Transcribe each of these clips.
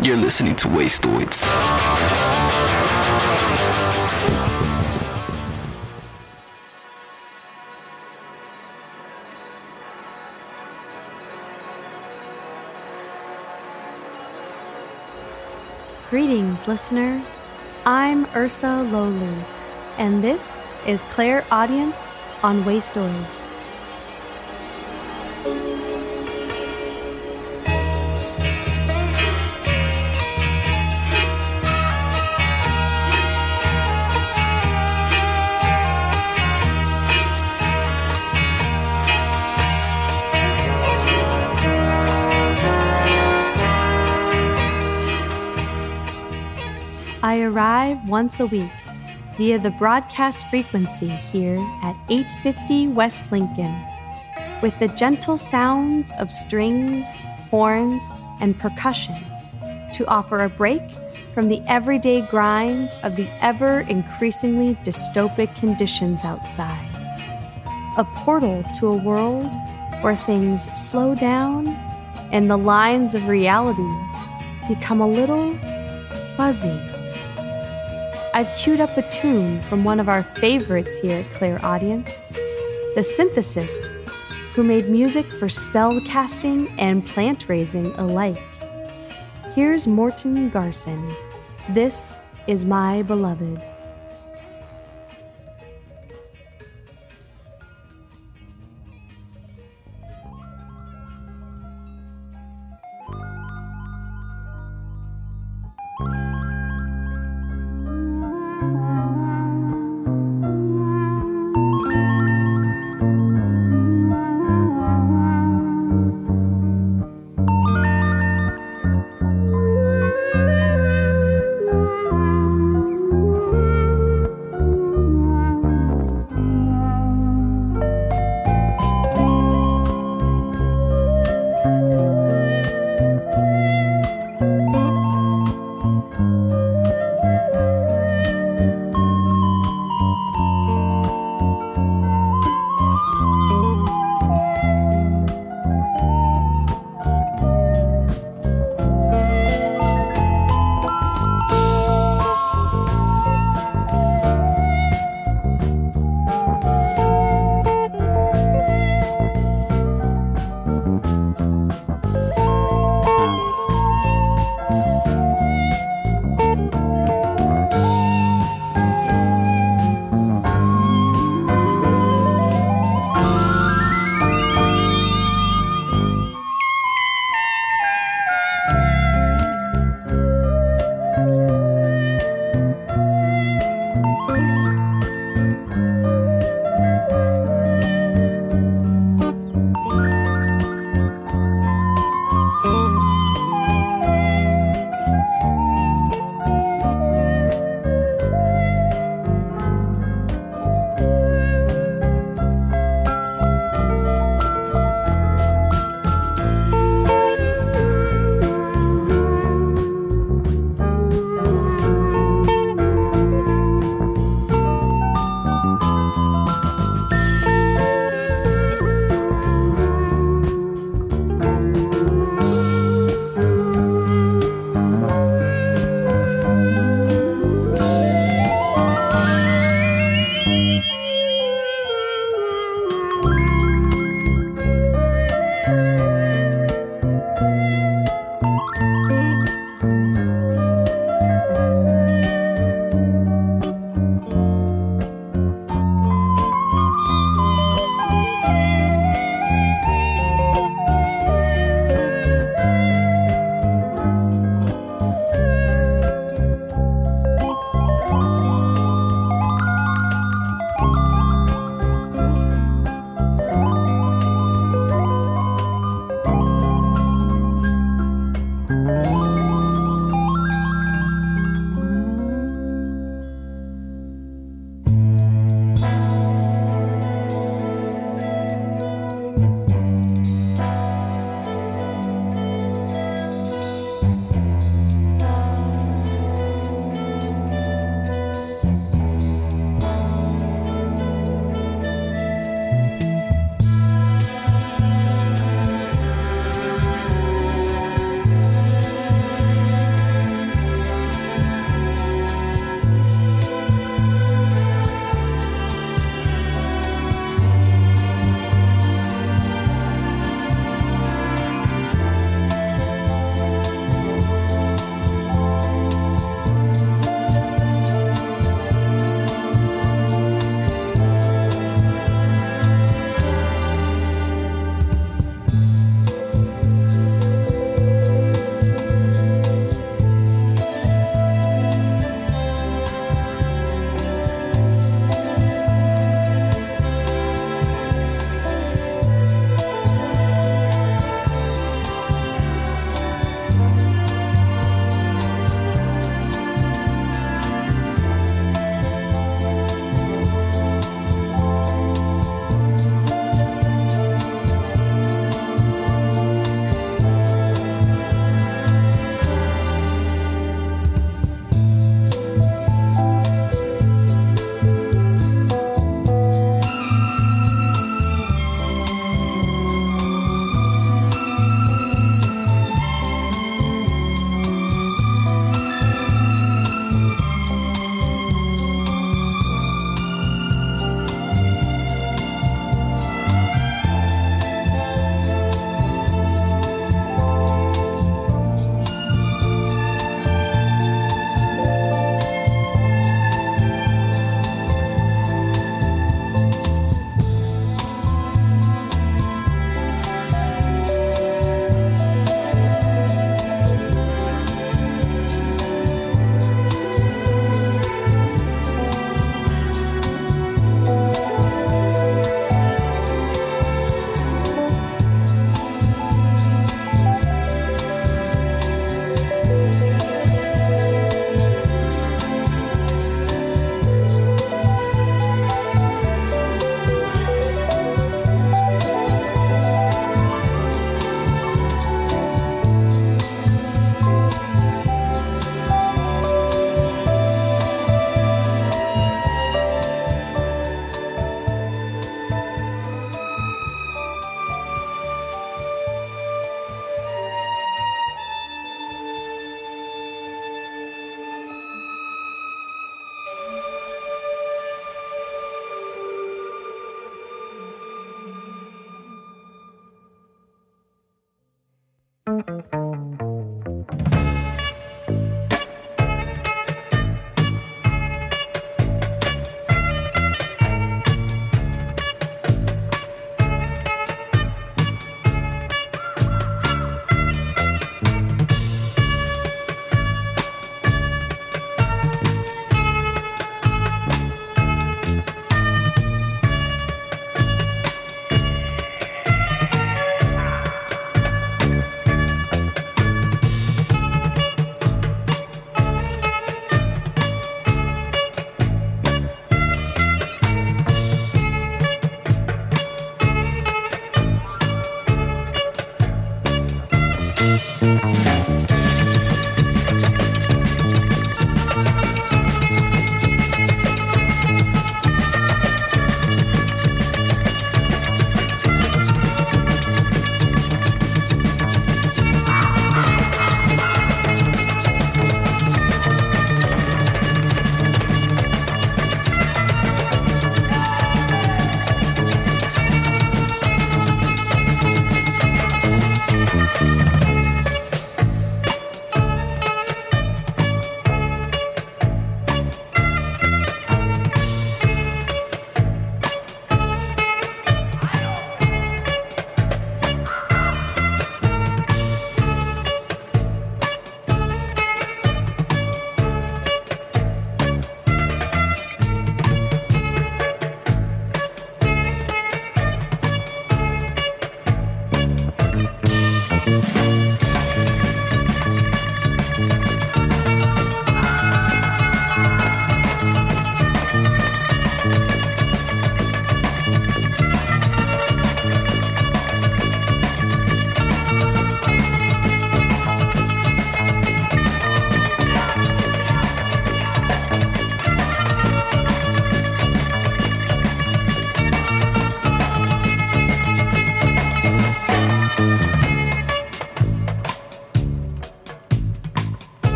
You're listening to Wastoids. Greetings, listener. I'm Ursa Lolu, and this is Clairaudience on Wastoids. Arrive once a week via the broadcast frequency here at 850 West Lincoln with the gentle sounds of strings, horns, and percussion to offer a break from the everyday grind of the ever increasingly dystopic conditions outside. A portal to a world where things slow down and the lines of reality become a little fuzzy. I've queued up a tune from one of our favorites here at Clairaudience, the synthesist, who made music for spell casting and plant raising alike. Here's Mort Garson. This is my beloved.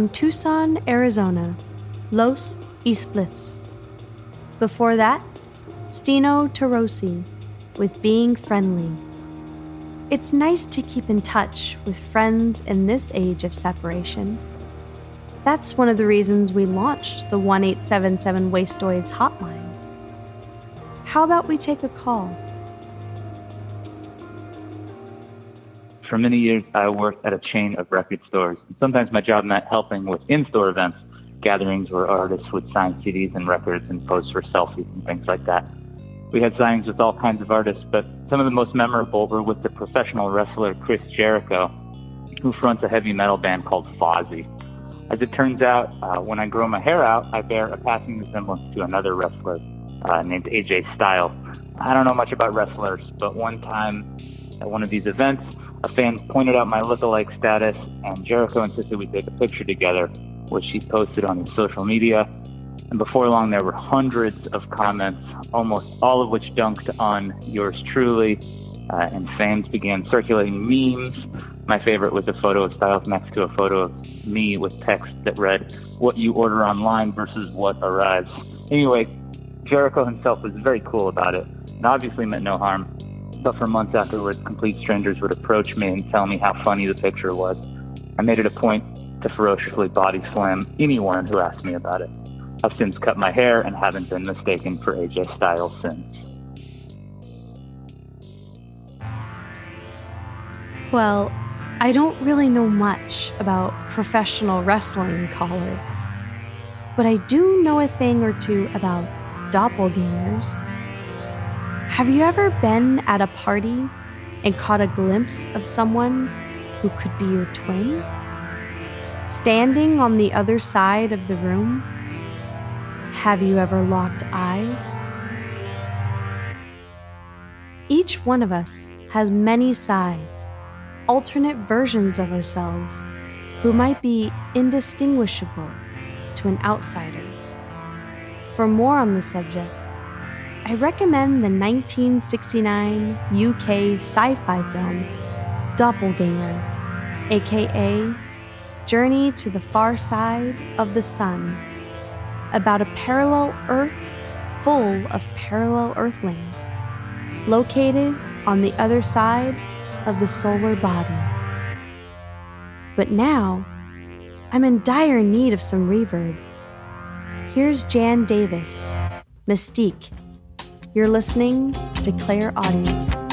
From Tucson, Arizona, Los Isplifs. Before that, Stino Tarosi with Being Friendly. It's nice to keep in touch with friends in this age of separation. That's one of the reasons we launched the 1877 Wastoids hotline. How about we take a call? For many years, I worked at a chain of record stores. Sometimes my job meant helping with in store events, gatherings where artists would sign CDs and records and pose for selfies and things like that. We had signings with all kinds of artists, but some of the most memorable were with the professional wrestler Chris Jericho, who fronts a heavy metal band called Fozzy. As it turns out, uh, when I grow my hair out, I bear a passing resemblance to another wrestler uh, named AJ Styles. I don't know much about wrestlers, but one time at one of these events, a fan pointed out my lookalike status, and Jericho insisted we take a picture together, which he posted on his social media. And before long, there were hundreds of comments, almost all of which dunked on yours truly, uh, and fans began circulating memes. My favorite was a photo of Styles next to a photo of me with text that read, What you order online versus what arrives. Anyway, Jericho himself was very cool about it, and obviously meant no harm but for months afterwards, complete strangers would approach me and tell me how funny the picture was. I made it a point to ferociously body slam anyone who asked me about it. I've since cut my hair and haven't been mistaken for AJ Styles since. Well, I don't really know much about professional wrestling, caller, but I do know a thing or two about doppelgangers. Have you ever been at a party and caught a glimpse of someone who could be your twin? Standing on the other side of the room? Have you ever locked eyes? Each one of us has many sides, alternate versions of ourselves who might be indistinguishable to an outsider. For more on the subject, I recommend the 1969 UK sci fi film Doppelganger, aka Journey to the Far Side of the Sun, about a parallel Earth full of parallel Earthlings, located on the other side of the solar body. But now, I'm in dire need of some reverb. Here's Jan Davis, Mystique you're listening to Clairaudience.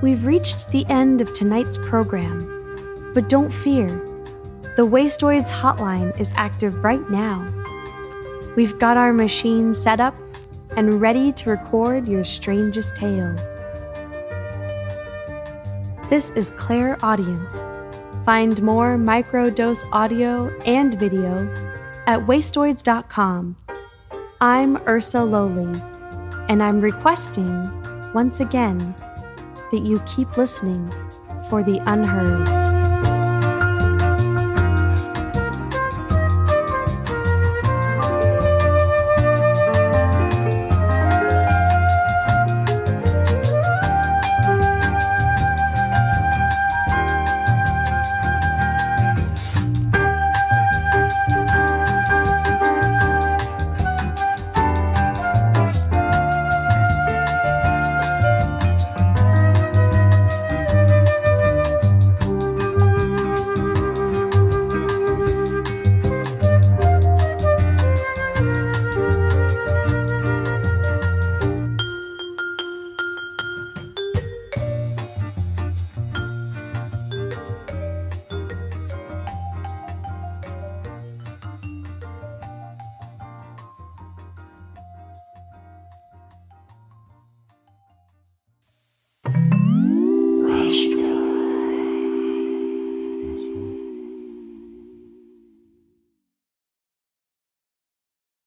We've reached the end of tonight's program, but don't fear. The Wastoids hotline is active right now. We've got our machine set up and ready to record your strangest tale. This is Clairaudience. Find more microdose audio and video at wastoids.com. I'm Ursa Lowly, and I'm requesting, once again, that you keep listening for the unheard.